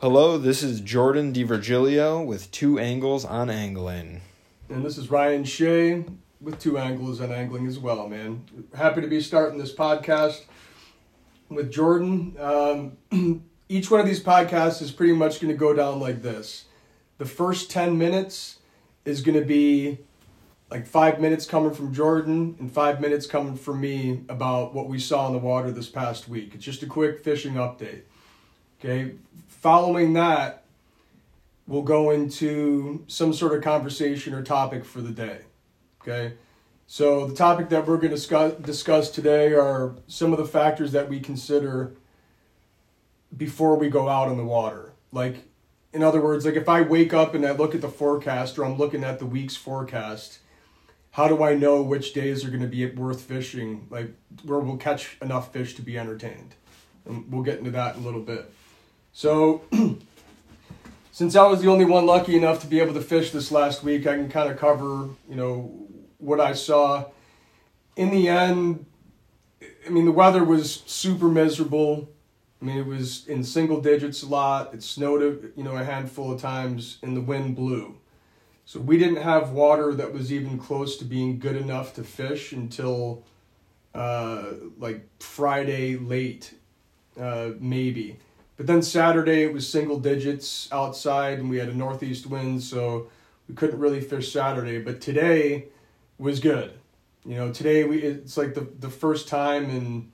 Hello, this is Jordan DiVirgilio with Two Angles on Angling. And this is Ryan Shea with Two Angles on Angling as well, man. Happy to be starting this podcast with Jordan. Um, each one of these podcasts is pretty much going to go down like this. The first 10 minutes is going to be like five minutes coming from Jordan and five minutes coming from me about what we saw in the water this past week. It's just a quick fishing update. Okay, following that, we'll go into some sort of conversation or topic for the day. Okay, so the topic that we're going to discuss, discuss today are some of the factors that we consider before we go out on the water. Like, in other words, like if I wake up and I look at the forecast or I'm looking at the week's forecast, how do I know which days are going to be worth fishing, like where we'll catch enough fish to be entertained? And we'll get into that in a little bit. So, since I was the only one lucky enough to be able to fish this last week, I can kind of cover, you know, what I saw. In the end, I mean, the weather was super miserable. I mean, it was in single digits a lot. It snowed, you know, a handful of times, and the wind blew. So we didn't have water that was even close to being good enough to fish until uh, like Friday late, uh, maybe. But then Saturday it was single digits outside and we had a northeast wind, so we couldn't really fish Saturday. But today was good. You know, today we it's like the the first time in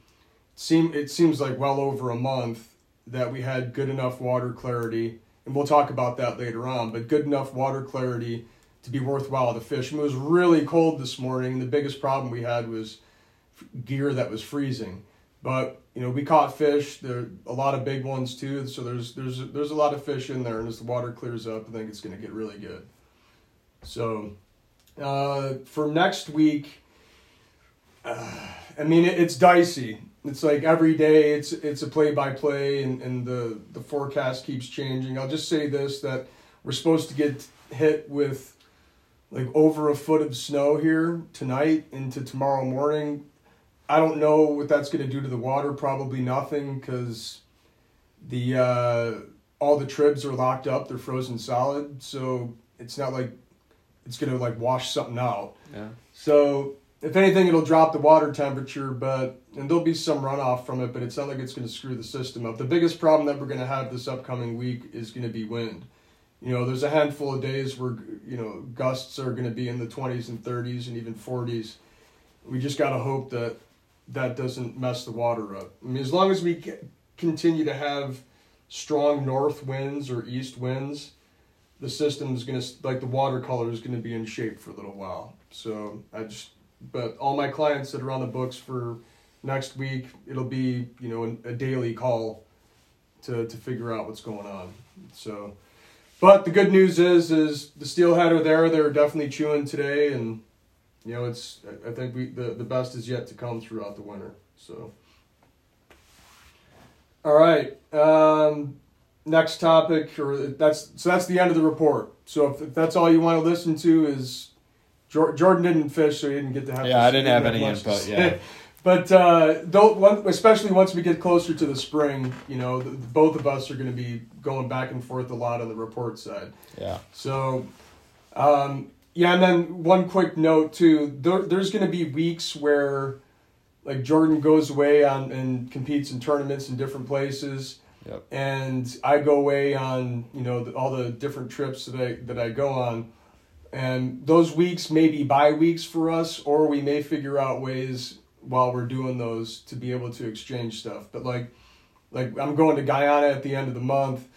seem it seems like well over a month that we had good enough water clarity, and we'll talk about that later on. But good enough water clarity to be worthwhile to fish. And it was really cold this morning. The biggest problem we had was gear that was freezing. But you know, we caught fish. There a lot of big ones too. So there's there's there's a lot of fish in there, and as the water clears up, I think it's going to get really good. So uh, for next week, uh, I mean, it, it's dicey. It's like every day, it's it's a play by play, and and the the forecast keeps changing. I'll just say this that we're supposed to get hit with like over a foot of snow here tonight into tomorrow morning. I don't know what that's going to do to the water. Probably nothing because the uh, all the tribs are locked up. They're frozen solid, so it's not like it's going to like wash something out. Yeah. So if anything, it'll drop the water temperature, but and there'll be some runoff from it, but it's not like it's going to screw the system up. The biggest problem that we're going to have this upcoming week is going to be wind. You know, there's a handful of days where you know gusts are going to be in the 20s and 30s and even 40s. We just got to hope that that doesn't mess the water up. I mean, as long as we continue to have strong north winds or east winds, the system is going to like the watercolor is going to be in shape for a little while. So I just, but all my clients that are on the books for next week, it'll be you know a, a daily call to to figure out what's going on. So. But the good news is, is the steelhead are there. They're definitely chewing today, and you know it's. I think we the, the best is yet to come throughout the winter. So. All right. Um, next topic, or that's so that's the end of the report. So if, if that's all you want to listen to is, Jordan didn't fish, so he didn't get to have. Yeah, I didn't have any input. Yeah. But uh, don't one, especially once we get closer to the spring, you know, the, both of us are going to be going back and forth a lot on the report side. Yeah. So, um, yeah, and then one quick note too. There, there's going to be weeks where, like Jordan goes away on and competes in tournaments in different places. Yep. And I go away on you know the, all the different trips that I that I go on, and those weeks may be bye weeks for us, or we may figure out ways while we're doing those to be able to exchange stuff. But like like I'm going to Guyana at the end of the month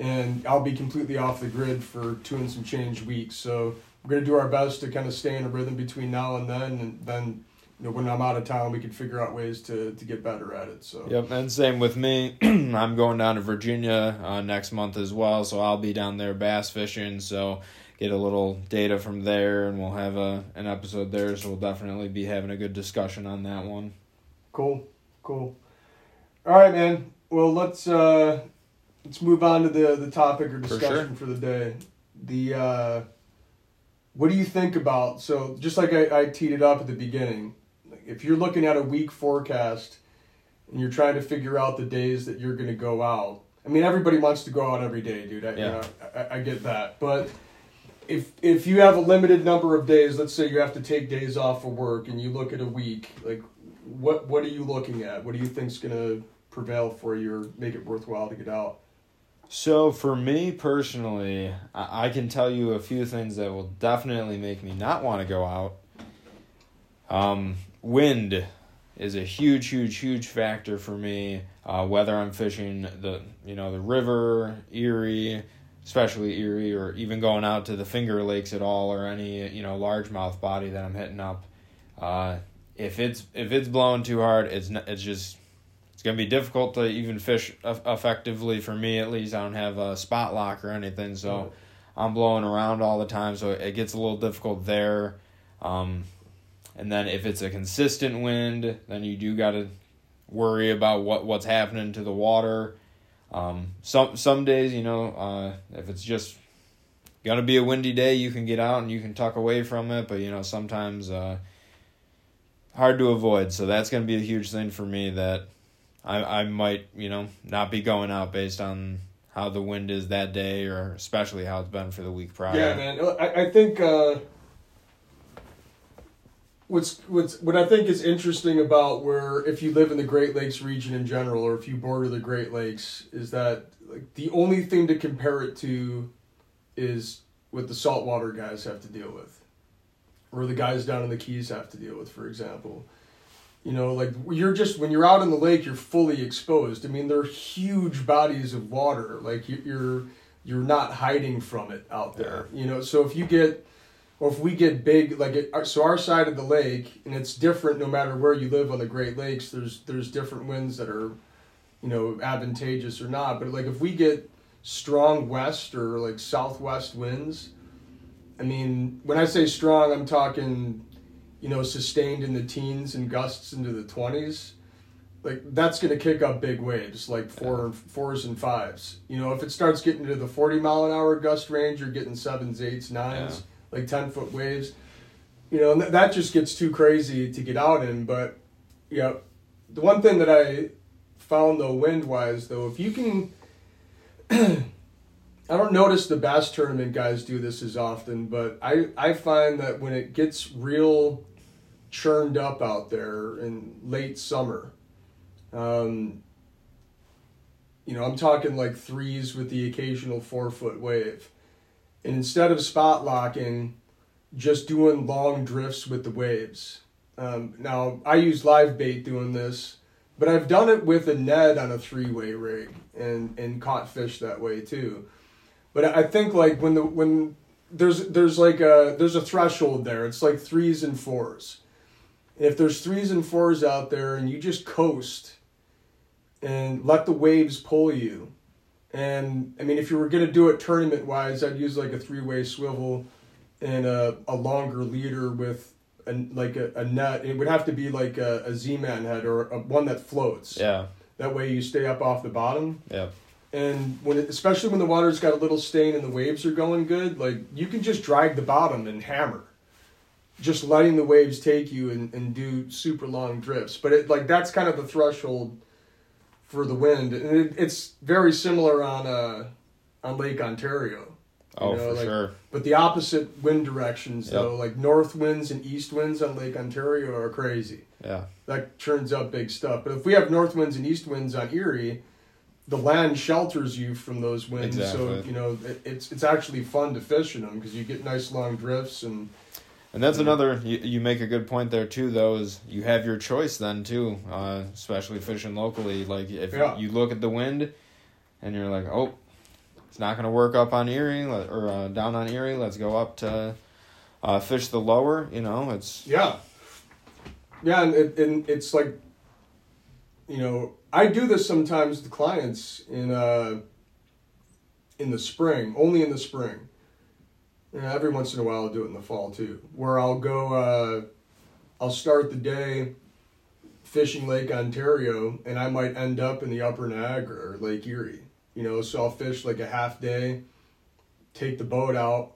and I'll be completely off the grid for two and some change weeks. So we're gonna do our best to kind of stay in a rhythm between now and then and then you know when I'm out of town we can figure out ways to to get better at it. So Yep, and same with me. I'm going down to Virginia uh, next month as well, so I'll be down there bass fishing. So get a little data from there, and we'll have a an episode there. So we'll definitely be having a good discussion on that one. Cool, cool. All right, man. Well, let's uh, let's move on to the the topic or discussion for, sure. for the day. The uh, what do you think about? So just like I, I teed it up at the beginning, if you're looking at a week forecast and you're trying to figure out the days that you're going to go out, I mean, everybody wants to go out every day, dude. I, you Yeah. know, I, I get that, but if if you have a limited number of days, let's say you have to take days off of work, and you look at a week, like what what are you looking at? What do you think's gonna prevail for you, or make it worthwhile to get out? So for me personally, I, I can tell you a few things that will definitely make me not want to go out. Um, wind is a huge, huge, huge factor for me. Uh, whether I'm fishing the you know the river, Erie, especially Erie, or even going out to the Finger Lakes at all, or any you know largemouth body that I'm hitting up. Uh, if it's if it's blowing too hard, it's not, it's just it's gonna be difficult to even fish effectively for me at least. I don't have a spot lock or anything, so I'm blowing around all the time, so it gets a little difficult there. Um, and then if it's a consistent wind, then you do got to worry about what what's happening to the water. Um, some some days, you know, uh, if it's just gonna be a windy day, you can get out and you can tuck away from it. But you know, sometimes uh, hard to avoid. So that's gonna be a huge thing for me that I I might you know not be going out based on how the wind is that day or especially how it's been for the week prior. Yeah, man. I, I think uh, what's what's what I think is interesting about where if you live in the Great Lakes region in general, or if you border the Great Lakes, is that like the only thing to compare it to is what the saltwater guys have to deal with, or the guys down in the Keys have to deal with, for example. You know, like you're just when you're out in the lake, you're fully exposed. I mean, they're huge bodies of water. Like you- you're you're not hiding from it out there. You know, so if you get or if we get big like it, so our side of the lake and it's different no matter where you live on the Great Lakes. There's there's different winds that are you know advantageous or not. But like if we get strong west or like southwest winds, I mean, when I say strong, I'm talking you know, sustained in the teens and gusts into the twenties, like that's gonna kick up big waves, like four fours and fives. You know, if it starts getting to the forty mile an hour gust range, you're getting sevens, eights, nines, like ten foot waves. You know, and th- that just gets too crazy to get out in. But yeah, the one thing that I found though, wind wise though, if you can. I don't notice the bass tournament guys do this as often, but I, I find that when it gets real churned up out there in late summer, um, you know, I'm talking like threes with the occasional four foot wave. And instead of spot locking, just doing long drifts with the waves. Um, now, I use live bait doing this, but I've done it with a Ned on a three way rig and, and caught fish that way too. But I think like when the when there's there's like a there's a threshold there. It's like threes and fours. And if there's threes and fours out there and you just coast and let the waves pull you. And I mean if you were gonna do it tournament wise, I'd use like a three way swivel and a, a longer leader with a, like a, a Ned. It would have to be like a, a Z man head or a, one that floats. Yeah. That way you stay up off the bottom Yeah. and when it, especially when the water's got a little stain and the waves are going good like you can just drag the bottom and hammer just letting the waves take you and, and do super long drifts but it like that's kind of the threshold for the wind and it, it's very similar on uh on lake ontario Oh, know, for like- sure. but the opposite wind directions Yep. though like north winds and east winds on lake ontario are crazy Yeah. that turns up big stuff. But if we have north winds and east winds on Erie, the land shelters you from those winds. So you know it, it's it's actually fun to fish in them because you get nice long drifts and And that's another. You, you make a good point there too. Though is you have your choice then too, uh, especially fishing locally. Like if Yeah. you look at the wind, and you're like, oh, it's not going to work up on Erie or uh, down on Erie. Let's go up to uh, fish the lower. You know, it's yeah, yeah, and, it, and it's like you know I do this sometimes to clients in uh in the spring, only in the spring. Yeah, every once in a while I'll do it in the fall too, where I'll go. Uh, I'll start the day fishing Lake Ontario, and I might end up in the Upper Niagara or Lake Erie. You know, so I'll fish like a half day, take the boat out,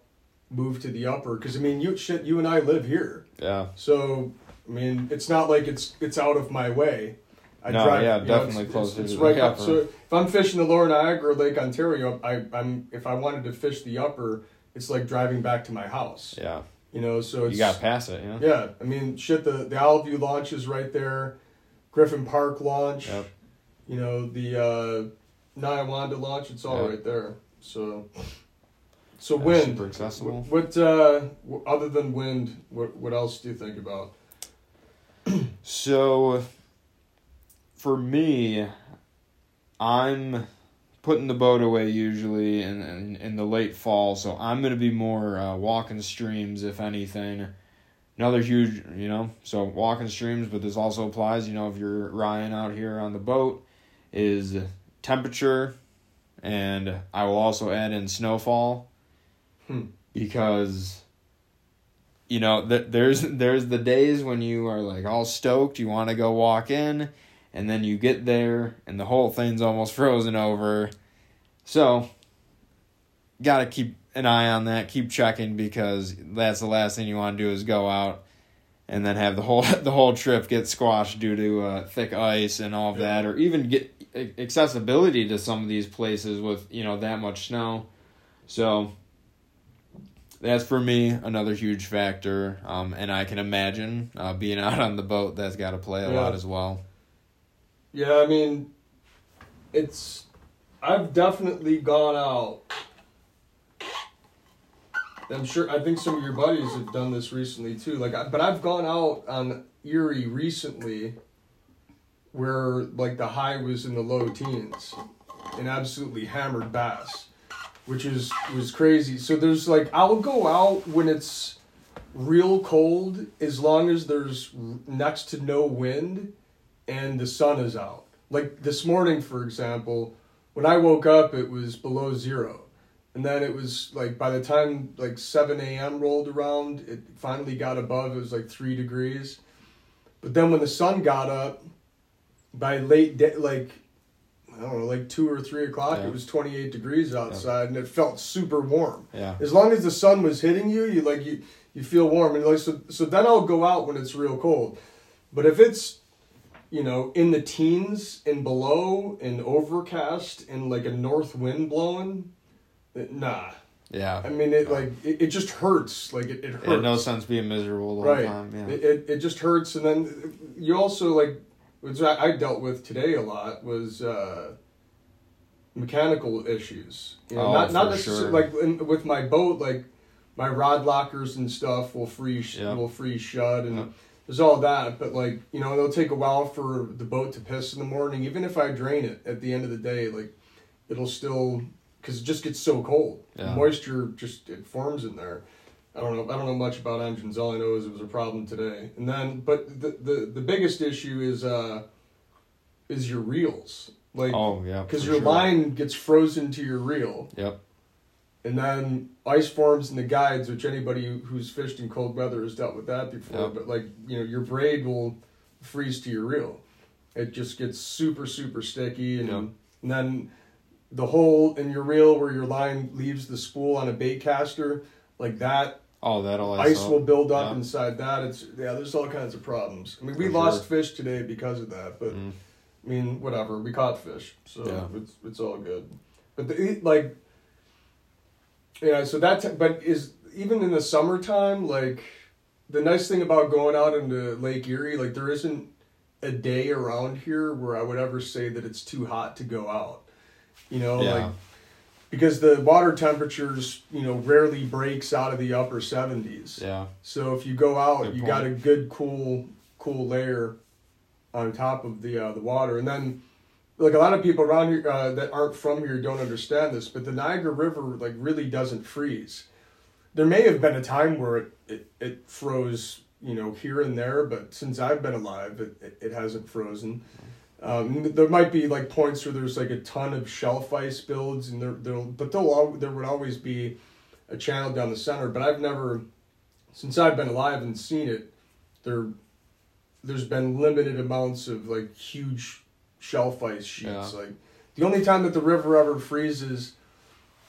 move to the upper. Because I mean, you shit, you and I live here, yeah, so I mean, it's not like it's it's out of my way. I No, drive, yeah, you know, definitely it's, closer It's, to it's the right up. So if I'm fishing the lower Niagara or Lake Ontario, I, I'm if I wanted to fish the upper, it's like driving back to my house. Yeah, You know, so it's you got to pass it. Know. yeah. I mean, shit. The the Owl View launch is right there. Griffon Park launch. Yep. You know the uh, Niawanda launch. It's all Yep. right there. So. So Yeah, wind. super accessible. What, what uh, other than wind? What what else do you think about? So, for me, I'm putting the boat away usually in, in, in the late fall, so I'm going to be more uh, walking streams, if anything. Another huge, you know, so walking streams, but this also applies, you know, if you're Ryan out here on the boat, is temperature, and I will also add in snowfall Hmm. because you know th- there's there's the days when you are like all stoked you want to go walk in and then you get there and the whole thing's almost frozen over. So got to keep an eye on that. Keep checking because that's the last thing you want to do is go out and then have the whole the whole trip get squashed due to uh, thick ice and all of that or even get accessibility to some of these places with you know that much snow. So that's for me another huge factor um, and i can imagine uh, being out on the boat that's got to play a Yeah. lot as well Yeah, I mean, it's. I've definitely gone out. I'm sure. I think some of your buddies have done this recently too. Like, but I've gone out on Erie recently, where like the high was in the low teens, and absolutely hammered bass, which is was crazy. So there's like I'll go out when it's real cold as long as there's next to no wind and the sun is out. Like this morning, for example, when I woke up, it was below zero. And then it was like by the time like 7 a.m. rolled around, it finally got above, it was like three degrees. But then when the sun got up, by late day, like, I don't know, like two or three o'clock, Yeah. it was 28 degrees outside and it felt super warm yeah as long as the sun was hitting you, you like you you feel warm and like so so then I'll go out when it's real cold. But if it's you know in the teens and below and overcast and like a north wind blowing, eh, nah. yeah I mean it like it, it just hurts. Like it, it hurts. it had no sense being miserable the right. whole time yeah It, it it just hurts and then you also like which I, I dealt with today a lot was uh mechanical issues. You know, Oh, not not necessarily sure. like in, with my boat, like my rod lockers and stuff will freeze Yeah. will freeze shut, and Yeah. There's all that. But like you know, it'll take a while for the boat to piss in the morning. Even if I drain it at the end of the day, like it'll still because it just gets so cold. Yeah. Moisture just it forms in there. I don't know. I don't know much about engines. All I know is it was a problem today. And then, but the the, the biggest issue is uh is your reels. Like oh yeah because your sure. line gets frozen to your reel, yep and then ice forms in the guides, which anybody who's fished in cold weather has dealt with that before. Yep. But like you know, your braid will freeze to your reel. It just gets super super sticky, and, Yep. and then the hole in your reel where your line leaves the spool on a bait caster, like that oh that'll ice, up. will build up Yeah. inside that. It's yeah, there's all kinds of problems. I mean, we For lost sure. fish today because of that, but Mm. I mean, whatever. We caught fish, so Yeah. it's it's all good. But the, like, yeah. So that, t- but is even in the summertime, like, the nice thing about going out into Lake Erie, like, there isn't a day around here where I would ever say that it's too hot to go out. You know, Yeah. like because the water temperatures, you know, rarely breaks out of the upper seventies. yeah So if you go out, Good you point. got a good cool cool layer on top of the uh, the water, and then like a lot of people around here uh, that aren't from here don't understand this, but the Niagara River like really doesn't freeze. There may have been a time where it it, it froze, you know, here and there, but since I've been alive, it it, it hasn't frozen. Um, there might be like points where there's like a ton of shelf ice builds, and there there but there'll al- there would always be a channel down the center. But I've never, since I've been alive and seen it, there there's been limited amounts of like huge shelf ice sheets. Yeah. Like the only time that the river ever freezes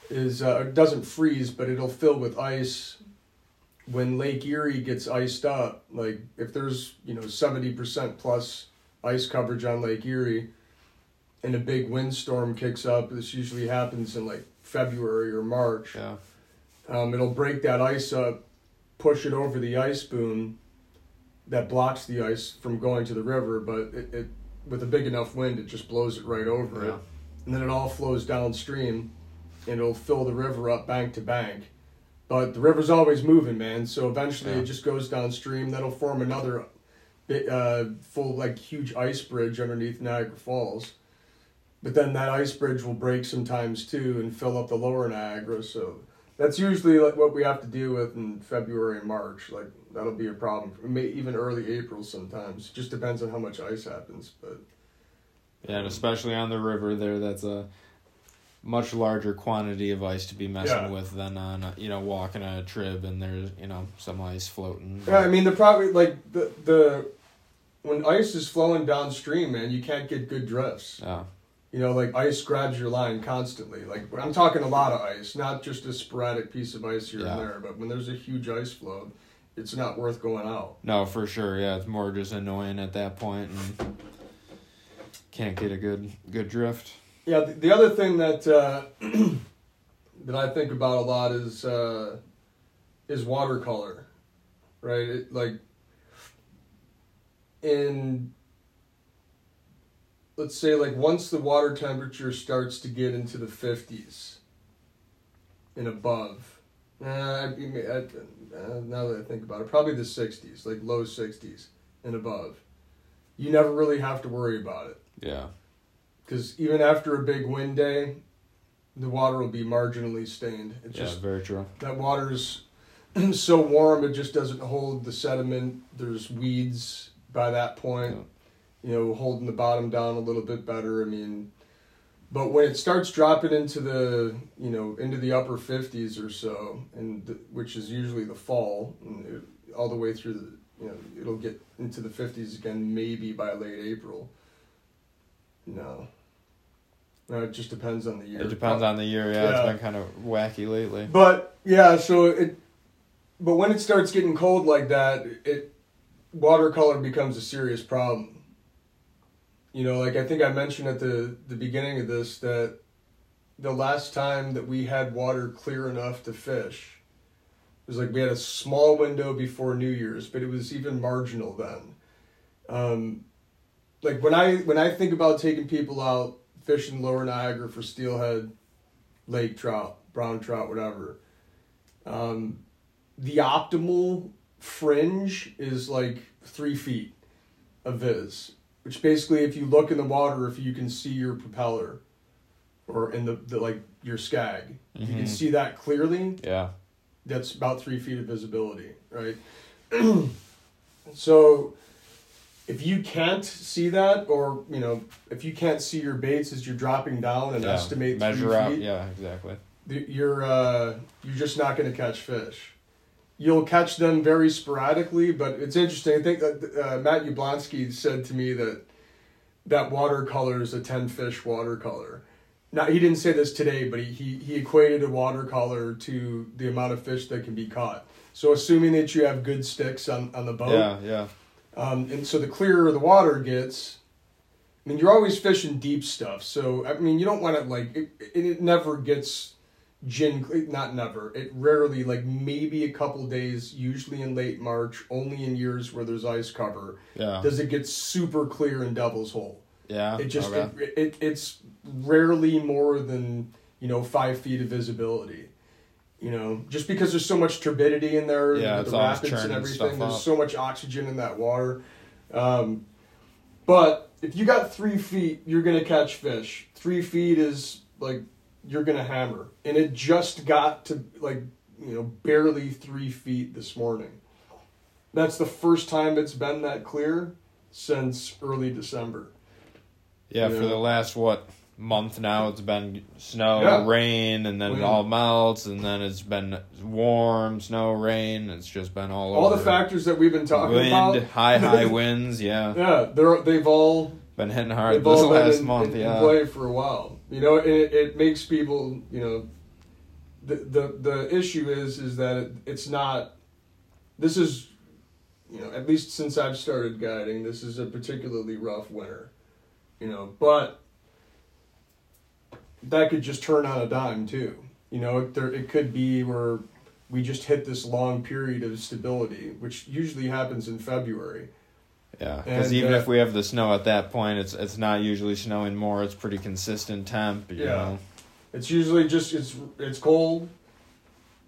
is uh, it doesn't freeze, but it'll fill with ice when Lake Erie gets iced up. Like if there's you know seventy percent plus ice coverage on Lake Erie, and a big windstorm kicks up. This usually happens in like February or March. Yeah. Um, it'll break that ice up, push it over the ice boom that blocks the ice from going to the river, but it, it with a big enough wind, it just blows it right over Yeah. it. And then it all flows downstream and it'll fill the river up bank to bank. But the river's always moving, man. So eventually Yeah. it just goes downstream. That'll form another uh, full, like, huge ice bridge underneath Niagara Falls. But then that ice bridge will break sometimes too and fill up the lower Niagara. So that's usually like what we have to deal with in February and March. Like that'll be a problem. May, even early April sometimes. Just depends on how much ice happens. But Yeah, and especially on the river there, that's a much larger quantity of ice to be messing Yeah. with than on a, you know walking a trib and there's you know some ice floating. yeah, I mean the probably like the the when ice is flowing downstream, man, you can't get good drifts. Yeah, You know, like ice grabs your line constantly. Like I'm talking a lot of ice, not just a sporadic piece of ice here Yeah. and there. But when there's a huge ice flow, it's not worth going out. no, for sure. Yeah, it's more just annoying at that point and can't get a good good drift. Yeah, the, the other thing that uh, that I think about a lot is uh, is watercolor, right? It, like in let's say like once the water temperature starts to get into the fifties and above. Uh, I, I, uh, now that I think about it, probably the sixties, like low sixties and above. You never really have to worry about it Yeah, because even after a big wind day, the water will be marginally stained. It's yeah, just very true. that water's so warm it just doesn't hold the sediment. There's weeds by that point, you know, holding the bottom down a little bit better. I mean, but when it starts dropping into the you know into the upper fifties or so, and the, which is usually the fall, and it, all the way through the you know it'll get into the fifties again maybe by late April. No. No, it just depends on the year. It depends on the year. Yeah, Yeah. it's been kind of wacky lately. But yeah, so it, but when it starts getting cold like that, it watercolor becomes a serious problem. You know, like I think I mentioned at the the beginning of this that the last time that we had water clear enough to fish it was like we had a small window before New Year's, but it was even marginal then. Um, like when I when I think about taking people out fishing Lower Niagara for steelhead, lake trout, brown trout, whatever. Um, the optimal fringe is like three feet of viz, which basically, if you look in the water, if you can see your propeller, or in the, the like your skag, if you can Mhm. see that clearly, Yeah, that's about three feet of visibility, right? so if you can't see that, or you know, if you can't see your baits as you're dropping down and yeah. estimate measure three out. feet, Yeah, exactly. you're uh, you're just not going to catch fish. You'll catch them very sporadically, but it's interesting. I think that uh, Matt Yablonsky said to me that that watercolor is a ten fish watercolor. Now he didn't say this today, but he, he he equated a watercolor to the amount of fish that can be caught. So assuming that you have good sticks on, on the boat, Yeah, yeah, um, and so the clearer the water gets, I mean, you're always fishing deep stuff. So I mean, you don't want to like it. It, it never gets gin. Not never. It rarely like maybe a couple days. Usually in late March, only in years where there's ice cover, yeah, does it get super clear in Devil's Hole. yeah. It just it, it it's rarely more than you know five feet of visibility. You know, just because there's so much turbidity in there, Yeah, the rapids and everything. stuff There's so much oxygen in that water. Um, but if you got three feet, you're gonna catch fish. Three feet is like you're gonna hammer, and it just got to like you know barely three feet this morning. That's the first time it's been that clear since early December. Yeah, you for know? the last what month now, it's been snow, Yeah. rain, and then it all melts, and then it's been warm, snow, rain. It's just been all, All the factors that we've been talking wind, about. high, high winds. Yeah, Yeah, they're they've all been hitting hard this last month. in yeah, play for a while. You know, it, it makes people. You know, the the the issue is is that it, it's not. This is you know, at least since I've started guiding, this is a particularly rough winter. You know, but that could just turn on a dime too. You know, there it could be where we just hit this long period of stability, which usually happens in February. Yeah, because even uh, if we have the snow at that point, it's it's not usually snowing more. It's pretty consistent temp. You Yeah. know? It's usually just it's it's cold,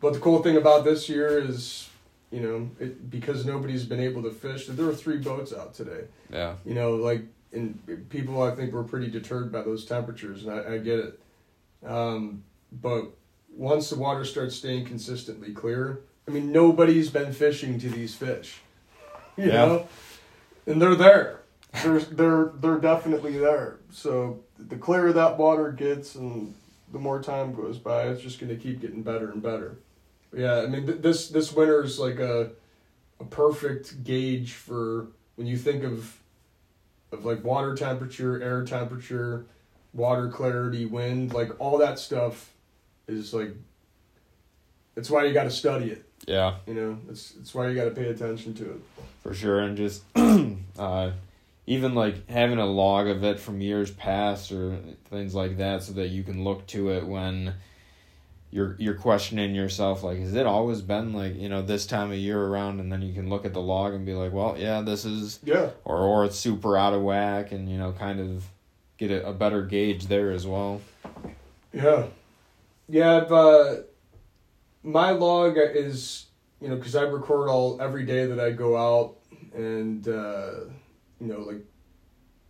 but the cool thing about this year is, you know, it because nobody's been able to fish. There were three boats out today. Yeah. You know, like and people I think were pretty deterred by those temperatures, and I, I get it. Um, but once the water starts staying consistently clear, I mean, nobody's been fishing to these fish. You Yeah. know, and they're there. They're they're they're definitely there. So the clearer that water gets, and the more time goes by, it's just going to keep getting better and better. Yeah, I mean th- this this winter is like a a perfect gauge for when you think of of like water temperature, air temperature, water clarity, wind, like all that stuff is like it's why you got to study it. Yeah, You know, it's it's why you got to pay attention to it. for sure, and just uh, even like having a log of it from years past or things like that, so that you can look to it when you're you're questioning yourself like has it always been like you know this time of year around and then you can look at the log and be like well yeah this is Yeah. or or it's super out of whack and you know kind of get a, a better gauge there as well Yeah, yeah. I've, uh, my log is you know because I record all every day that I go out, and uh, you know like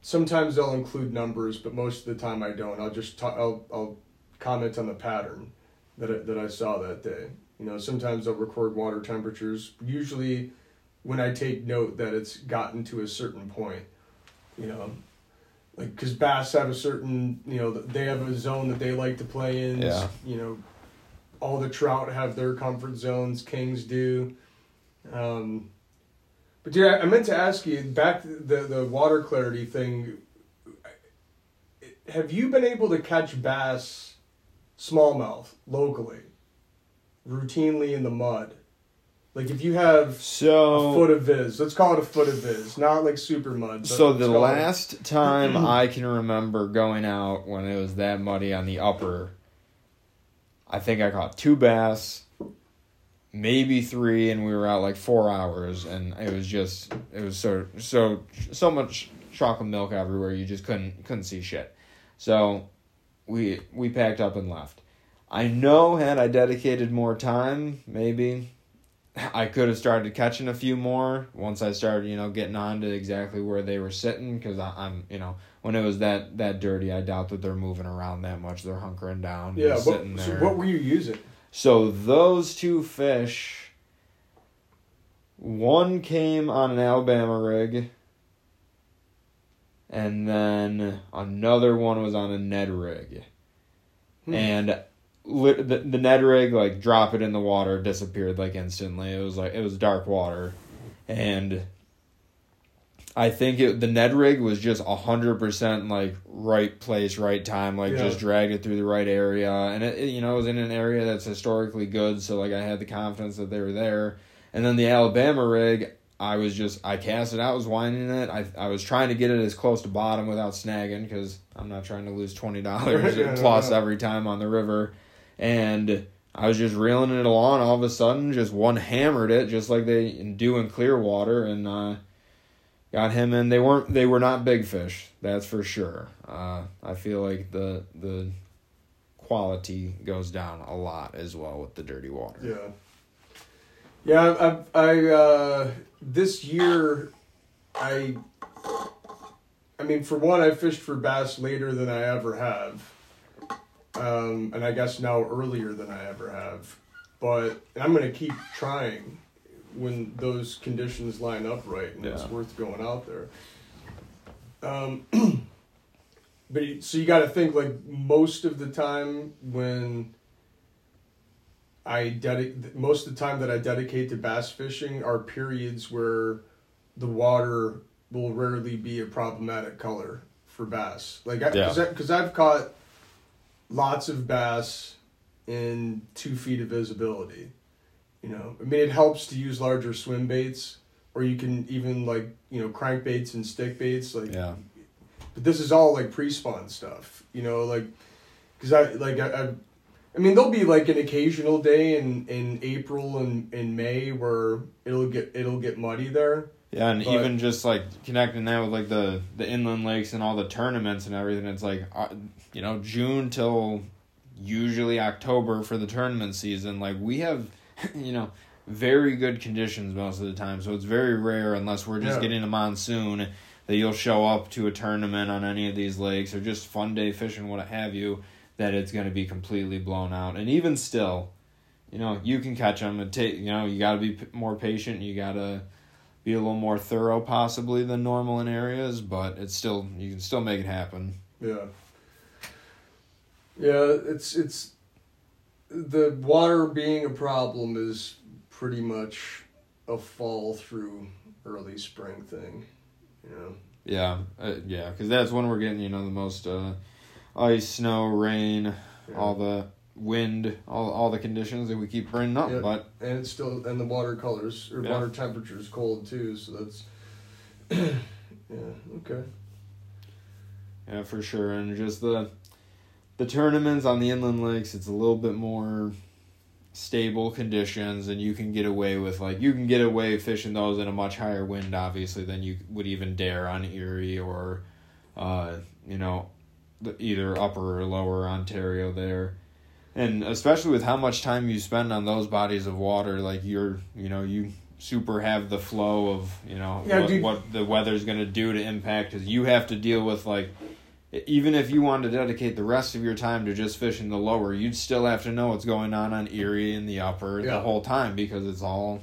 sometimes I'll include numbers, but most of the time I don't. I'll just talk I'll I'll comment on the pattern that I, that I saw that day. You know, sometimes I'll record water temperatures. Usually, when I take note that it's gotten to a certain point, you know, like because bass have a certain you know they have a zone that they like to play in Yeah. you know all the trout have their comfort zones kings do. Um but dude, I, meant to ask you back the the water clarity thing have you been able to catch bass smallmouth locally routinely in the mud? Like if you have a foot of viz let's call it a foot of viz not like super mud but So the call it- last time I can remember going out when it was that muddy on the upper, I think I caught two bass, maybe three, and we were out like four hours, and it was just it was so so so much chocolate milk everywhere you just couldn't couldn't see shit. So we we packed up and left. I know had I dedicated more time, maybe I could have started catching a few more once I started, you know, getting on to exactly where they were sitting. Because I'm, you know, when it was that that dirty, I doubt that they're moving around that much. They're hunkering down, yeah sitting so there. what were you using So those two fish, one came on an Alabama rig, and then another one was on a Ned rig. Hmm. And li- the the Ned rig like drop it in the water disappeared like instantly. It was like it was dark water, and I think it the Ned rig was just hundred percent like right place, right time. Like Yeah. just dragged it through the right area, and it, it, you know it was in an area that's historically good. So like I had the confidence that they were there. And then the Alabama rig, I was just I cast it out, was winding it. I I was trying to get it as close to bottom without snagging because I'm not trying to lose twenty dollars Yeah, plus yeah. every time on the river, and. I was just reeling it along. All of a sudden, just one hammered it, just like they do in Clearwater, and uh, got him in. They weren't. They were not big fish. That's for sure. Uh, I feel like the the quality goes down a lot as well with the dirty water. Yeah. Yeah, I, I, uh, this year, I, I mean, for one, I fished for bass later than I ever have. Um, and I guess now earlier than I ever have. But I'm to keep trying when those conditions line up right and it's worth going out there. Um, but so you got to think like most of the time when I dedicate most of the time that I dedicate to bass fishing are periods where the water will rarely be a problematic color for bass. Like because Yeah. because I've caught lots of bass in two feet of visibility. You know, I mean, it helps to use larger swim baits, or you can even like you know crankbaits and stick baits like Yeah. but this is all like pre-spawn stuff you know like because i like I, I i mean there'll be like an occasional day in in april and in may where it'll get it'll get muddy there Yeah, and But- even just like connecting that with like the the inland lakes and all the tournaments and everything, it's like uh, you know June till usually October for the tournament season. Like we have, you know, very good conditions most of the time, so it's very rare unless we're just Yeah. getting a monsoon that you'll show up to a tournament on any of these lakes or just fun day fishing, what have you, that it's going to be completely blown out. And even still, you know, you can catch them. It take you know you got to be p- more patient. You got to be a little more thorough possibly than normal in areas, but it's still you can still make it happen. Yeah. Yeah, it's it's the water being a problem is pretty much a fall through early spring thing, you know. Yeah, uh, yeah, because that's when we're getting you know the most uh, ice, snow, rain, Yeah. all the wind, all all the conditions that we keep bringing up. Yeah. But and it's still and the water colors or Yeah. water temperature is cold too, so that's yeah, okay. yeah, for sure, and just the the tournaments on the inland lakes, it's a little bit more stable conditions and you can get away with like you can get away fishing those in a much higher wind obviously than you would even dare on Erie or uh you know either upper or lower Ontario there and especially with how much time you spend on those bodies of water like you're you know you super have the flow of you know Yeah, what, dude. what the weather's going to do to impact cuz you have to deal with like even if you wanted to dedicate the rest of your time to just fishing the lower, you'd still have to know what's going on on Erie and the upper Yeah. the whole time because it's all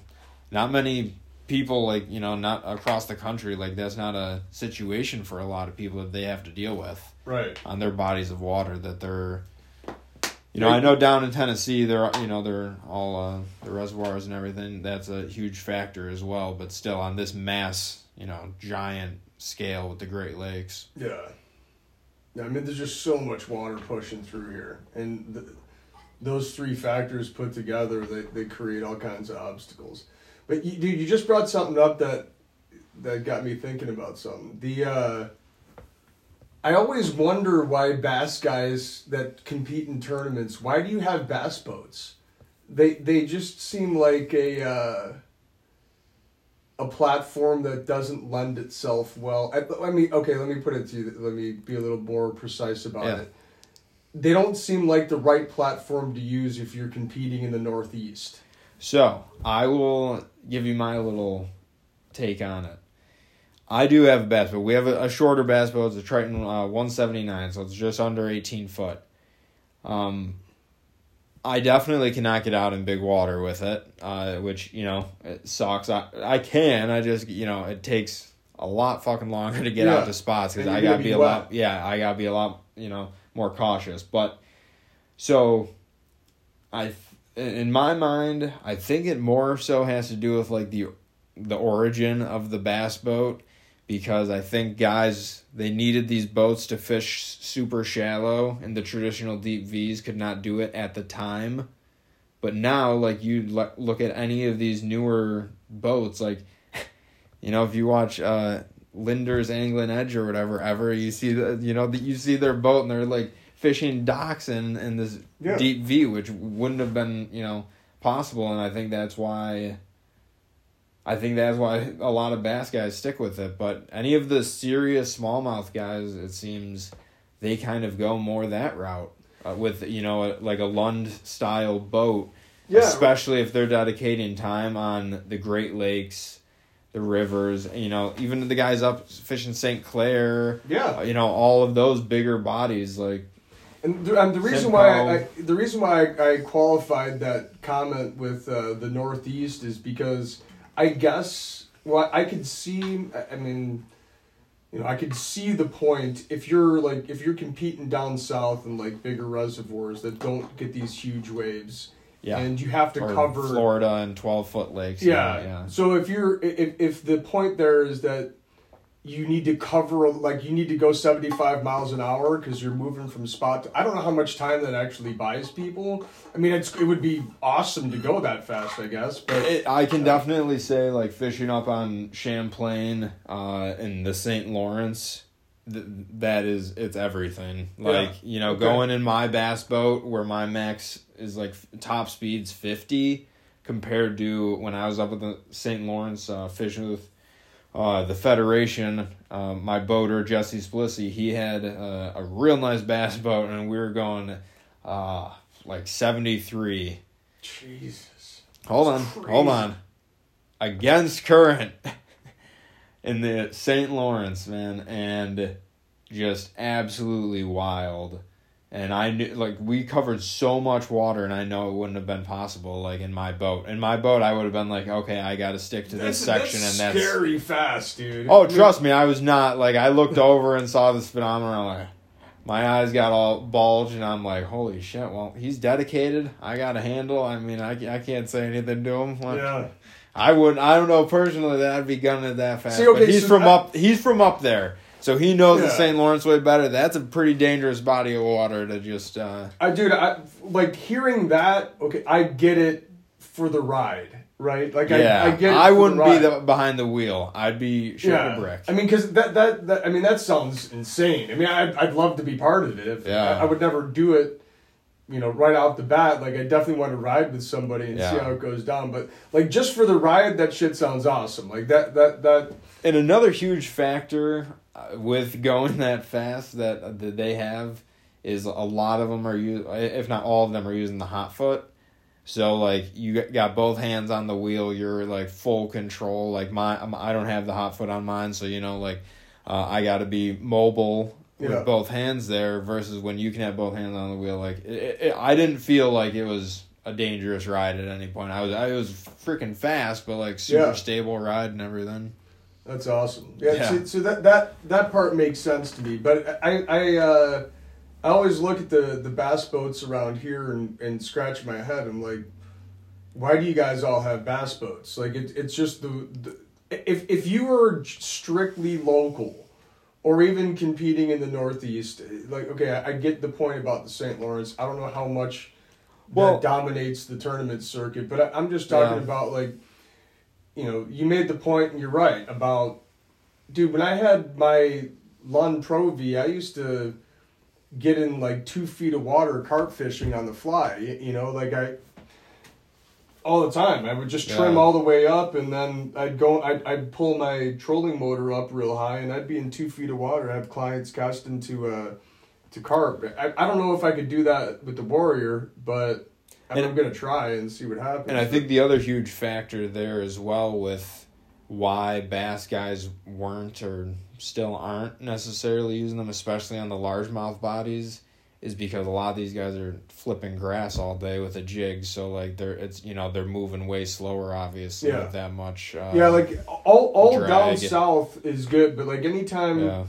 not many people like you know not across the country like that's not a situation for a lot of people that they have to deal with Right. on their bodies of water that they're you know I know down in Tennessee they're you know they're all uh, the reservoirs and everything that's a huge factor as well but still on this mass you know giant scale with the Great Lakes Yeah. I mean, there's just so much water pushing through here, and th those three factors put together, they, they create all kinds of obstacles. But you, dude, you just brought something up that that got me thinking about something. The uh, I always wonder why bass guys that compete in tournaments, why do you have bass boats? They they just seem like a. Uh, a platform that doesn't lend itself well. I, let me okay. Let me put it to you. Let me be a little more precise about Yeah. it. They don't seem like the right platform to use if you're competing in the Northeast. So I will give you my little take on it. I do have a bass boat. We have a, a shorter bass boat. It's a Triton uh, 179, so it's just under 18 foot. Um, I definitely cannot get out in big water with it, uh, which you know it sucks. I, I can. I just you know it takes a lot fucking longer to get Yeah. out to spots because I gotta be be a lot. Yeah, I gotta be a lot you know more cautious. But so I in my mind, I think it more so has to do with like the the origin of the bass boat because I think guys they needed these boats to fish super shallow and the traditional deep V's could not do it at the time. But now like you look at any of these newer boats like you know if you watch uh Lindner's Angling Edge or whatever ever you see the you know that you see their boat and they're like fishing docks in in this Yeah. deep V which wouldn't have been you know possible and I think that's why I think that's why a lot of bass guys stick with it. But any of the serious smallmouth guys, it seems they kind of go more that route uh, with you know a, like a Lund style boat, Yeah. especially if they're dedicating time on the Great Lakes, the rivers. You know, even the guys up fishing St. Clair. Yeah. uh, You know, all of those bigger bodies like And the, and the reason why. I, the reason why I, I qualified that comment with uh, the Northeast is because I guess well I could see I- mean you know I could see the point if you're like if you're competing down south in like bigger reservoirs that don't get these huge waves yeah, and you have to or cover Florida and twelve foot lakes. yeah. yeah. So if you're if if the point there is that you need to cover like you need to go 75 miles an hour because you're moving from spot to, i don't know how much time that actually buys people i mean it's it would be awesome to go that fast i guess but It, I can definitely say like fishing up on Champlain uh, in the St. Lawrence. Th- that is it's everything. Like you know, Okay. going in my bass boat where my max is like top speeds fifty, compared to when I was up at the St. Lawrence uh, fishing with uh, the Federation. Uh, my boater Jesse Splissy, he had uh, a real nice bass boat, and we were going uh, like seventy three. jesus Hold on, crazy. hold on. Against current in the St. Lawrence, man, and just absolutely wild. And I knew, like, we covered so much water, and I know it wouldn't have been possible, like, in my boat. In my boat, I would have been like, okay, I got to stick to this section, that's and that's. scary fast dude Oh, trust me, I was not like I looked over and saw the speedometer. Like, my eyes got all bulged, and I'm like, holy shit! Well, he's dedicated. I got a handle. I mean, I, I can't say anything to him. Like, yeah I wouldn't. I don't know personally that I'd be gunning it that fast. See, okay, but he's so from I- up. He's from up there, so he knows the St. Lawrence way better. That's a pretty dangerous body of water to just. Uh, I dude, I like hearing that. Okay, I get it for the ride, right? Like yeah, I, I get. I wouldn't the be the, behind the wheel. I'd be shooting a brick. I mean, because that, that that I mean that sounds insane. I mean, I'd, I'd love to be part of it. If, Yeah. I, I would never do it. You know, right off the bat, like I definitely want to ride with somebody and see how it goes down. But like just for the ride, that shit sounds awesome. Like that that that And another huge factor uh, with going that fast that, that they have is a lot of them are u- if not all of them are using the hot foot. So like you got- both hands on the wheel, you're like full control. Like my I don't have the hot foot on mine, so you know like uh, I got to be mobile with Yeah. both hands there. Versus when you can have both hands on the wheel, like it, it, I didn't feel like it was a dangerous ride at any point. I was I was freaking fast, but like super Yeah. stable ride and everything. That's awesome. Yeah, Yeah. So, so that that that part makes sense to me. But I I uh, I always look at the the bass boats around here and and scratch my head. I'm like, why do you guys all have bass boats? Like it, it's just the, the if if you were strictly local. Or even competing in the Northeast, like okay, I, I get the point about the St. Lawrence. I don't know how much Well- that dominates the tournament circuit, but I, I'm just talking Yeah. about like you know, you made the point, and you're right about, dude. When I had my Lund Pro V, I used to get in like two feet of water carp fishing on the fly. You, you know, like I all the time. I would just trim Yeah. all the way up, and then I'd go. I'd, I'd pull my trolling motor up real high, and I'd be in two feet of water. I have clients casting to uh to carp. I, I don't know if I could do that with the Warrior, but. I'm gonna try and see what happens. And I think the other huge factor there as well with why bass guys weren't or still aren't necessarily using them, especially on the largemouth bodies, is because a lot of these guys are flipping grass all day with a jig. So like they're it's you know they're moving way slower, obviously Yeah. with that much. Uh, Yeah, like all all down south is good, but like anytime, yeah.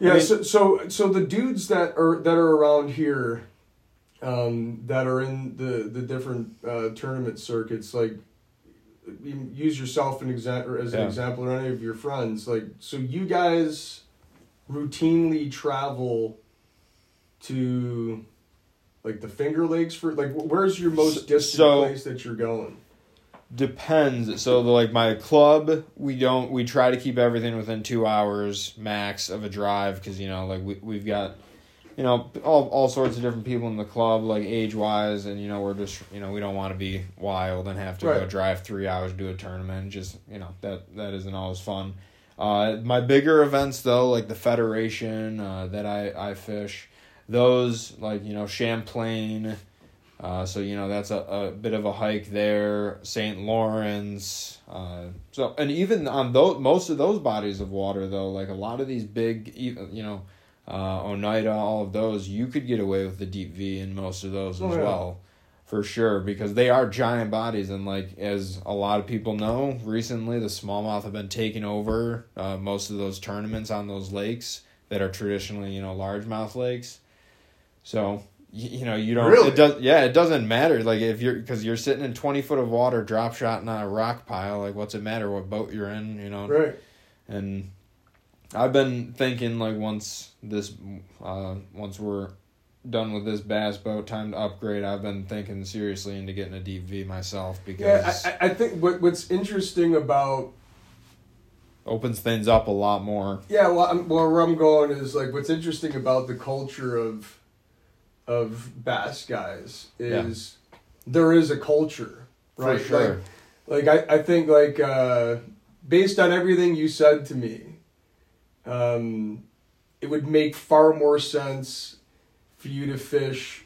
yeah, I mean- so so so the dudes that are that are around here, um, that are in the the different uh, tournament circuits, like you use yourself an example as an Yeah. example or any of your friends, like so you guys routinely travel to like the Finger Lakes for like where's your most distant so- place that you're going? Depends. So the, like my club, we don't we try to keep everything within two hours max of a drive because you know like we we've got you know all all sorts of different people in the club like age wise and you know we're just you know we don't want to be wild and have to go drive three hours to do a tournament. Just you know that that isn't always fun. Uh, my bigger events though, like the Federation uh, that I I fish, those like you know Champlain. Uh, so you know that's a, a bit of a hike there. St. Lawrence. Uh, so and even on those most of those bodies of water though, like a lot of these big, even you know, uh, Oneida, all of those, you could get away with the deep V in most of those Oh, as yeah. well, for sure because they are giant bodies and like as a lot of people know, recently the smallmouth have been taking over uh, most of those tournaments on those lakes that are traditionally you know largemouth lakes. So you, you know you don't Really? it does yeah it doesn't matter like if you're because you're sitting in 20 foot of water drop shot on a rock pile like what's it matter what boat you're in you know Right. and I've been thinking like once this, uh, once we're done with this bass boat, time to upgrade. I've been thinking seriously into getting a DV myself because Yeah, I, I think what what's interesting about opens things up a lot more. yeah, well, I'm, well, where I'm going is like what's interesting about the culture of of bass guys is there is a culture, right? For sure. Like, like I, I think like uh, based on everything you said to me, um, it would make far more sense for you to fish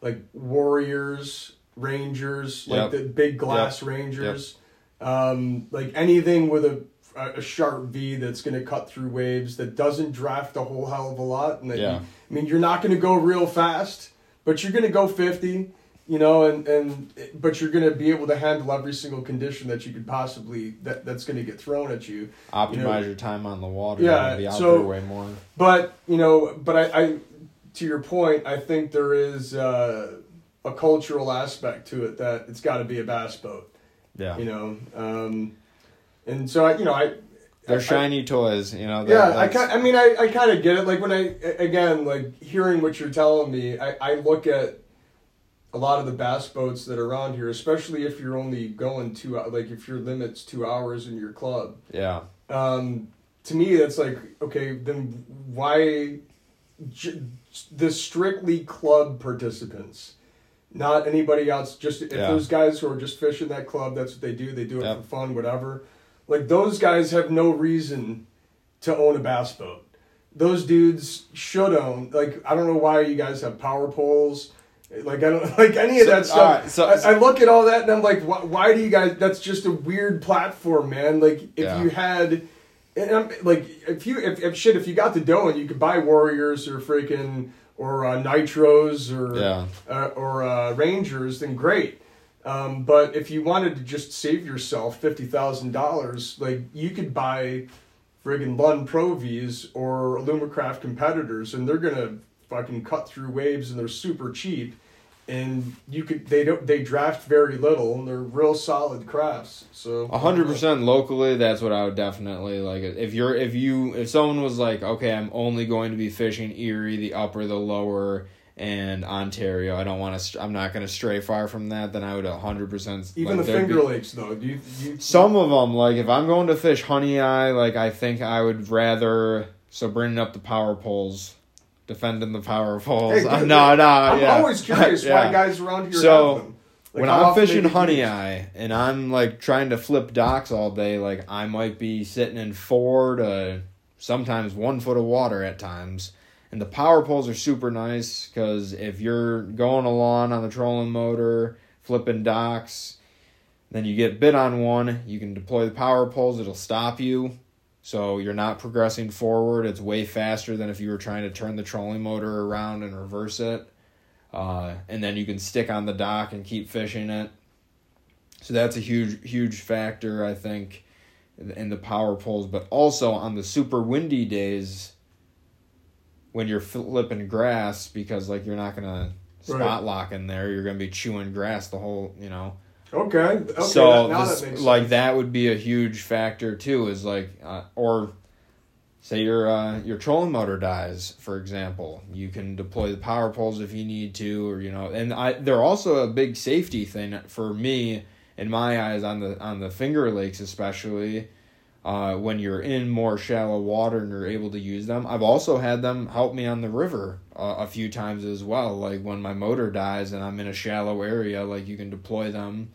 like warriors, rangers, like the big glass rangers, um, like anything with a a sharp V that's going to cut through waves that doesn't draft a whole hell of a lot. And that Yeah. you, I mean, you're not going to go real fast, but you're going to go 50, you know, and, and, but you're going to be able to handle every single condition that you could possibly, that, that's going to get thrown at you. Optimize You know- your time on the water. Yeah, and be out so- way more. But, you know, but I, I to your point, I think there is uh, a cultural aspect to it that it's got to be a bass boat, Yeah, you know. Um, and so I, you know, I, they're I- shiny toys. You know. yeah, I, that's- ki- I mean, I, I kind of get it. Like when I again, like hearing what you're telling me, I, I look at a lot of the bass boats that are around here, especially if you're only going two, like if your limit's two hours in your club. Yeah, Um, to me, that's like okay. Then why j- the strictly club participants? Not anybody else. Just if Yeah. those guys who are just fishing that club, that's what they do. They do it Yep. for fun, whatever. Like those guys have no reason to own a bass boat. Those dudes should own. Like I don't know why you guys have power poles. Like I don't like any of So- that stuff. alright, so- I, I look at all that and I'm like, why, why do you guys? That's just a weird platform, man. Like if Yeah. you had, and I'm, like if you if, if shit if you got the dough and you could buy warriors or freaking or uh, nitros or yeah, uh, or uh, Rangers, then great. Um, but if you wanted to just save yourself fifty thousand dollars, like you could buy friggin' Lund Pro Vs or Alumacraft competitors, and they're gonna fucking cut through waves, and they're super cheap, and you could they don't they draft very little, and they're real solid crafts. So hundred percent locally. That's what I would definitely like. If you're if you if someone was like, okay, I'm only going to be fishing Erie, the upper, the lower, and Ontario. I don't want to. I'm not going to stray far from that. Then I would a hundred percent. Even the there'd be- Finger Lakes, though, do you, you Some of them, like if I'm going to fish Honeoye, like I think I would rather. So bringing up the power poles, defending the power poles. Hey, Uh, no, no, I'm yeah. always curious Yeah. why guys around here So, have them. Like, when I'm fishing Honeoye and I'm like trying to flip docks all day, like I might be sitting in four to sometimes one foot of water at times. And the power poles are super nice because if you're going along on the trolling motor, flipping docks, then you get bit on one, you can deploy the power poles, it'll stop you. So you're not progressing forward. It's way faster than if you were trying to turn the trolling motor around and reverse it. Uh, and then you can stick on the dock and keep fishing it. So that's a huge, huge factor, I think, in the power poles. But also on the super windy days, when you're flipping grass, because like you're not gonna spot Right. lock in there, you're gonna be chewing grass the whole, you know. Okay. okay so that, this- that like sense. that would be a huge factor too. Is like, uh, or say your uh, your trolling motor dies, for example, you can deploy the power poles if you need to, or you know, and I they're also a big safety thing for me in my eyes on the on the Finger Lakes especially. Uh, when you're in more shallow water and you're able to use them, I've also had them help me on the river uh, a few times as well. Like when my motor dies and I'm in a shallow area, like you can deploy them.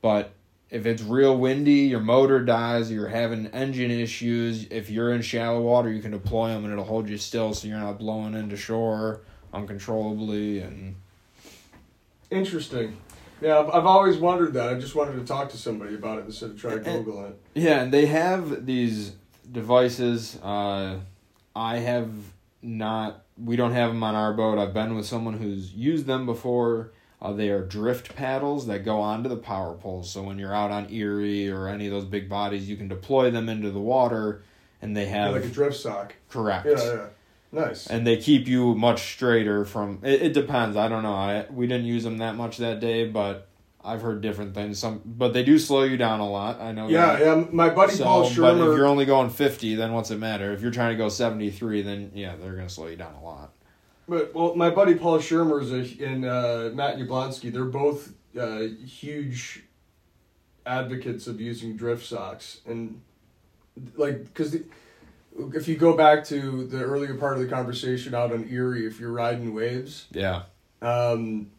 But if it's real windy, your motor dies, you're having engine issues, if you're in shallow water, you can deploy them and it'll hold you still so you're not blowing into shore uncontrollably. And Interesting. Yeah, I've, I've always wondered that. I just wanted to talk to somebody about it instead of trying to Google it. yeah, and they have these devices. Uh, I have not, we don't have them on our boat. I've been with someone who's used them before. Uh, they are drift paddles that go onto the power poles. So when you're out on Erie or any of those big bodies, you can deploy them into the water, and they Yeah, have like a drift sock. correct. Yeah, yeah. Nice. And they keep you much straighter from. It, it depends. I don't know. I we didn't use them that much that day, but I've heard different things. Some, but they do slow you down a lot. I know. Yeah, that. yeah. My buddy So, Paul but if you're only going fifty, then what's it matter? If you're trying to go seventy three, then yeah, they're gonna slow you down a lot. But well, my buddy Paul Shermer's a, and uh, Matt Yablonsky, they're both uh, huge advocates of using drift socks, and like because if you go back to the earlier part of the conversation out on Erie, if you're riding waves, Yeah. um,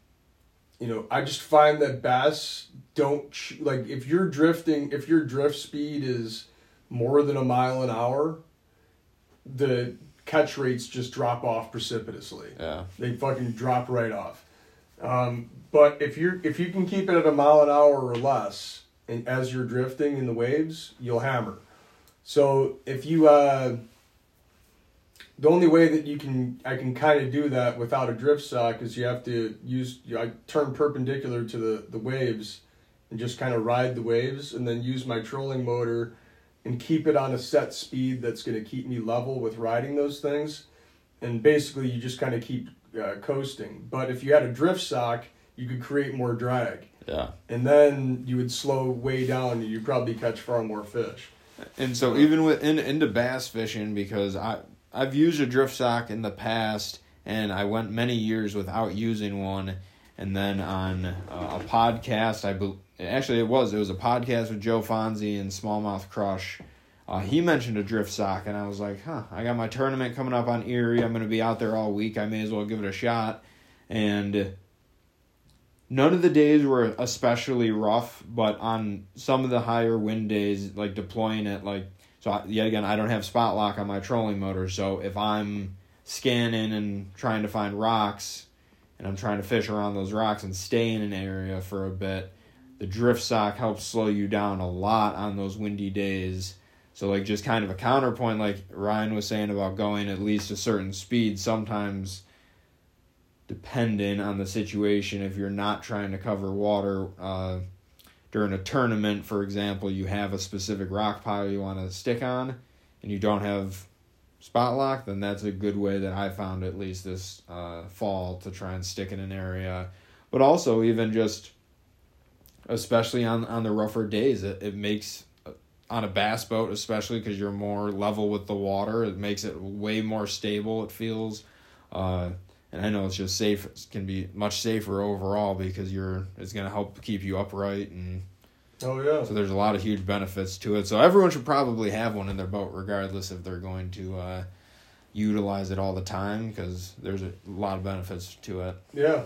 you know, I just find that bass don't ch- like if you're drifting, if your drift speed is more than a mile an hour, the catch rates just drop off precipitously. Yeah. They fucking drop right off. Um, but if you're if you can keep it at a mile an hour or less, and as you're drifting in the waves, you'll hammer. So if you uh, the only way that you can I can kind of do that without a drift sock is you have to use you, I turn perpendicular to the the waves and just kind of ride the waves and then use my trolling motor and keep it on a set speed that's going to keep me level with riding those things. And basically you just kind of keep uh, coasting. But if you had a drift sock you could create more drag. Yeah. and then you would slow way down and you'd probably catch far more fish And so even with in, into bass fishing because I I've used a drift sock in the past and I went many years without using one and then on uh, a podcast I bel actually it was it was a podcast with Joe Fonzie and Smallmouth Crush. Uh, he mentioned a drift sock and I was like, "Huh, I got my tournament coming up on Erie. I'm going to be out there all week. I may as well give it a shot." And none of the days were especially rough, but on some of the higher wind days, like deploying it, like so. I, yet again, I don't have spot lock on my trolling motor, so if I'm scanning and trying to find rocks, and I'm trying to fish around those rocks and stay in an area for a bit, the drift sock helps slow you down a lot on those windy days. So like just kind of a counterpoint, like Ryan was saying about going at least a certain speed. Sometimes depending on the situation. If you're not trying to cover water uh, during a tournament for example you have a specific rock pile you want to stick on and you don't have spot lock then that's a good way that i found at least this uh, fall to try and stick in an area. But also even just especially on, on the rougher days it, it makes uh, on a bass boat especially because you're more level with the water it makes it way more stable it feels uh, and I know it's just safe. It can be much safer overall because you're it's gonna help keep you upright, and oh yeah so there's a lot of huge benefits to it. So everyone should probably have one in their boat, regardless if they're going to uh, utilize it all the time, because there's a lot of benefits to it. Yeah.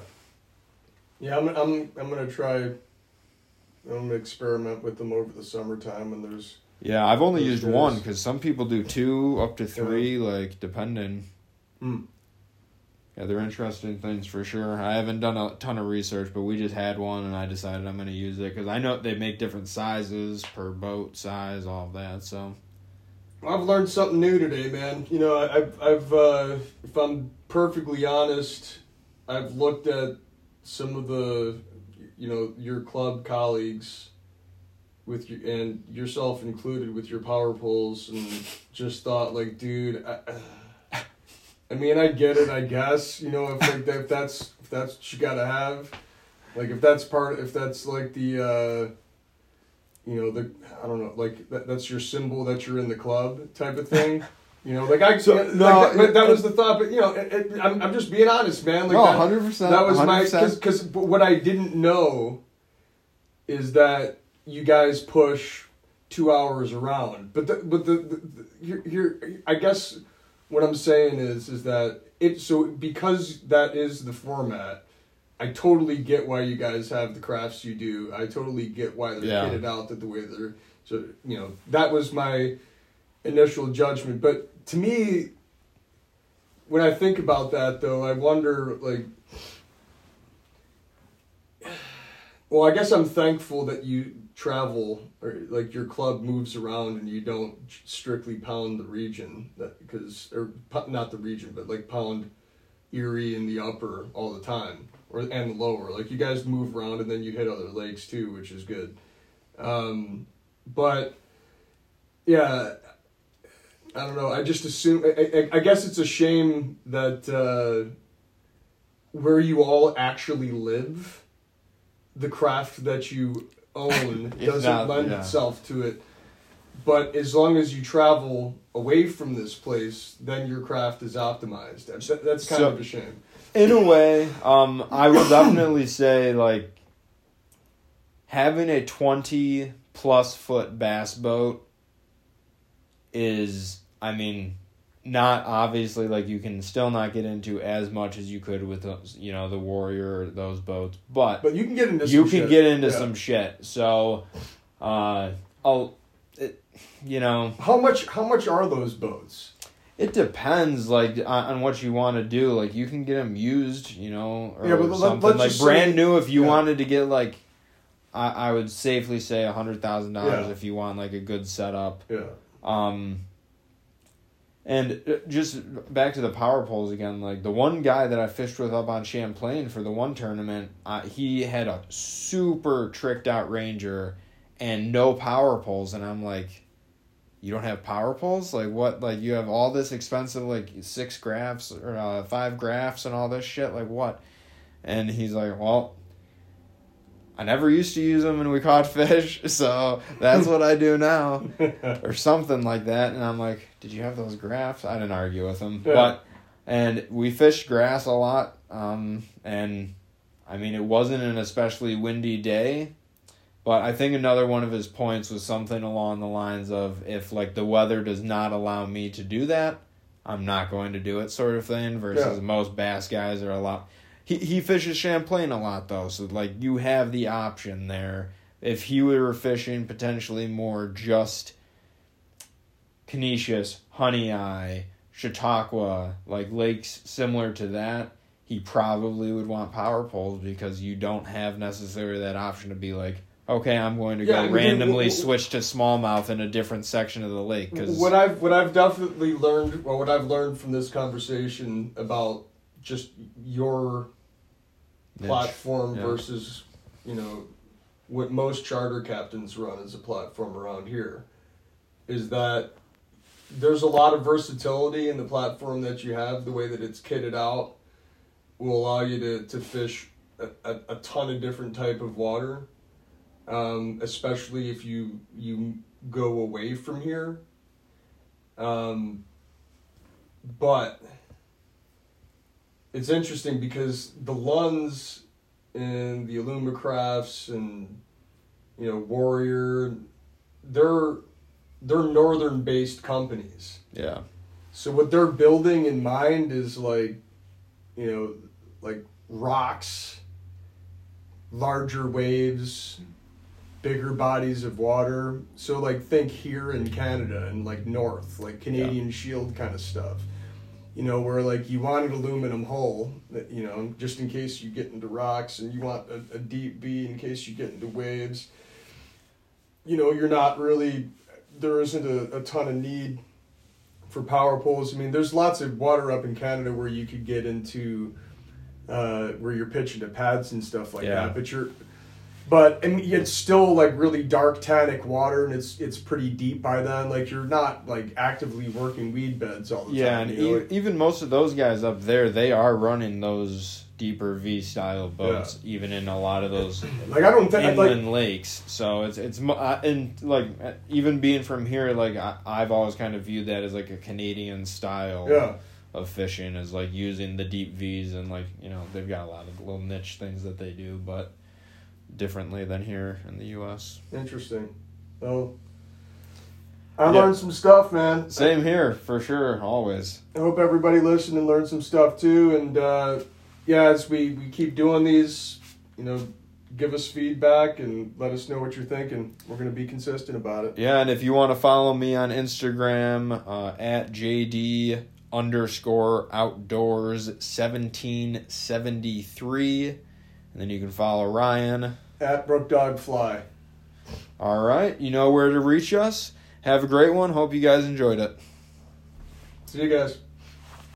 Yeah, I'm I'm I'm gonna try. I'm gonna experiment with them over the summertime when there's. Yeah, I've only used days. one because some people do two up to three, like depending. Hmm. Yeah, they're interesting things for sure. I haven't done a ton of research, but we just had one, and I decided I'm going to use it because I know they make different sizes per boat size, all of that. So I've learned something new today, man. You know, I've I've uh, if I'm perfectly honest, I've looked at some of the, you know, your club colleagues, with you and yourself included with your power poles, and just thought like, dude. I, I mean, I get it. I guess you know if like if that's if that's what you gotta have, like if that's part if that's like the. uh you know the I don't know like that, that's your symbol that you're in the club type of thing. You know, like I So, like no, that, but that it- was the thought. But you know, it, it, I'm I'm just being honest, man. Like no, hundred percent. that was my 100%. because what I didn't know is that you guys push two hours around. But the, but the, the, the here, here I guess what I'm saying is is that it so because that is the format. I totally get why you guys have the crafts you do. I totally get why they're Yeah. kitted out that the way they're. So you know that was my initial judgment. But to me, when I think about that, though, I wonder like. Well, I guess I'm thankful that you travel or like your club moves around and you don't strictly pound the region that because or not the region but like pound Erie in the upper all the time or and the lower. Like you guys move around and then you hit other lakes too which is good. Um, but yeah I don't know. I just assume I, I, I guess it's a shame that uh, where you all actually live the craft that you own doesn't not- lend yeah. itself to it. But as long as you travel away from this place, then your craft is optimized. That's, that's kind So- of a shame. in a way, um, I will definitely say like having a twenty plus foot bass boat is, I mean, not obviously like you can still not get into as much as you could with those, you know the Warrior or those boats, but But you can get into you some can shit. get into Yeah. some shit. So, uh, it, you know, How much? How much are those boats? it depends, like on, on what you want to do. Like you can get them used, you know, or Yeah, but something let's like brand say- new. If you yeah. wanted to get like, I, I would safely say a hundred thousand dollars if you want like a good setup. Yeah. Um, and uh, just back to the power poles again. Like the one guy that I fished with up on Champlain for the one tournament, uh, he had a super tricked out Ranger and no power poles, and I'm like, you don't have power poles? Like what? Like you have all this expensive like six graphs or uh, five graphs and all this shit? Like what? And he's like, well. I never used to use them and we caught fish, so that's what I do now or something like that. And I'm like, did you have those graphs? I didn't argue with him, Yeah. but and we fished grass a lot. Um, and I mean, it wasn't an especially windy day, but I think another one of his points was something along the lines of if like the weather does not allow me to do that, I'm not going to do it, sort of thing. Versus Yeah. most bass guys are a lot. He he fishes Champlain a lot though, so like you have the option there. If he were fishing potentially more just Conesus, Honey Eye, Chautauqua, like lakes similar to that, he probably would want power poles because you don't have necessarily that option to be like, okay, I'm going to Yeah, I go mean, randomly w- w- switch to smallmouth in a different section of the lake because What I've what I've definitely learned, well, what I've learned from this conversation about just your platform Yeah. versus, you know, what most charter captains run as a platform around here, is that there's a lot of versatility in the platform that you have. The way that it's kitted out will allow you to to fish a, a, a ton of different type of water, um, especially if you you go away from here. Um, but it's interesting because the Lunds and the Alumacrafts and you know Warrior, they're they're northern based companies. yeah, So what they're building in mind is like, you know, like rocks, larger waves, bigger bodies of water. So like think here in Canada and like north, like Canadian Shield kind of stuff. You know, where like you want an aluminum hull, that you know, just in case you get into rocks, and you want a, a deep V in case you get into waves. You know, you're not really there isn't a, a ton of need for power poles. I mean, there's lots of water up in Canada where you could get into uh, where you're pitching to pads and stuff like Yeah. that. But you're, but and it's still like really dark tannic water, and it's it's pretty deep by then. Like you're not like actively working weed beds all the yeah, time. Yeah, and e- even most of those guys up there, they are running those deeper V style boats, even in a lot of those like I don't think inland like lakes. So it's it's uh, and like uh, even being from here, like I, I've always kind of viewed that as like a Canadian style yeah. of fishing, is like using the deep V's and like you know they've got a lot of little niche things that they do, but differently than here in the U.S. Interesting. Well, I Yeah. learned some stuff, man. Same here for sure, always. I hope everybody listened and learned some stuff too. And uh, yeah, as we, we keep doing these, you know, give us feedback and let us know what you're thinking. We're going to be consistent about it. Yeah, and if you want to follow me on Instagram uh, at JD underscore outdoors seventeen seventy three, and then you can follow Ryan. At Brook Dog Fly. All right, you know where to reach us. Have a great one. Hope you guys enjoyed it. See you guys.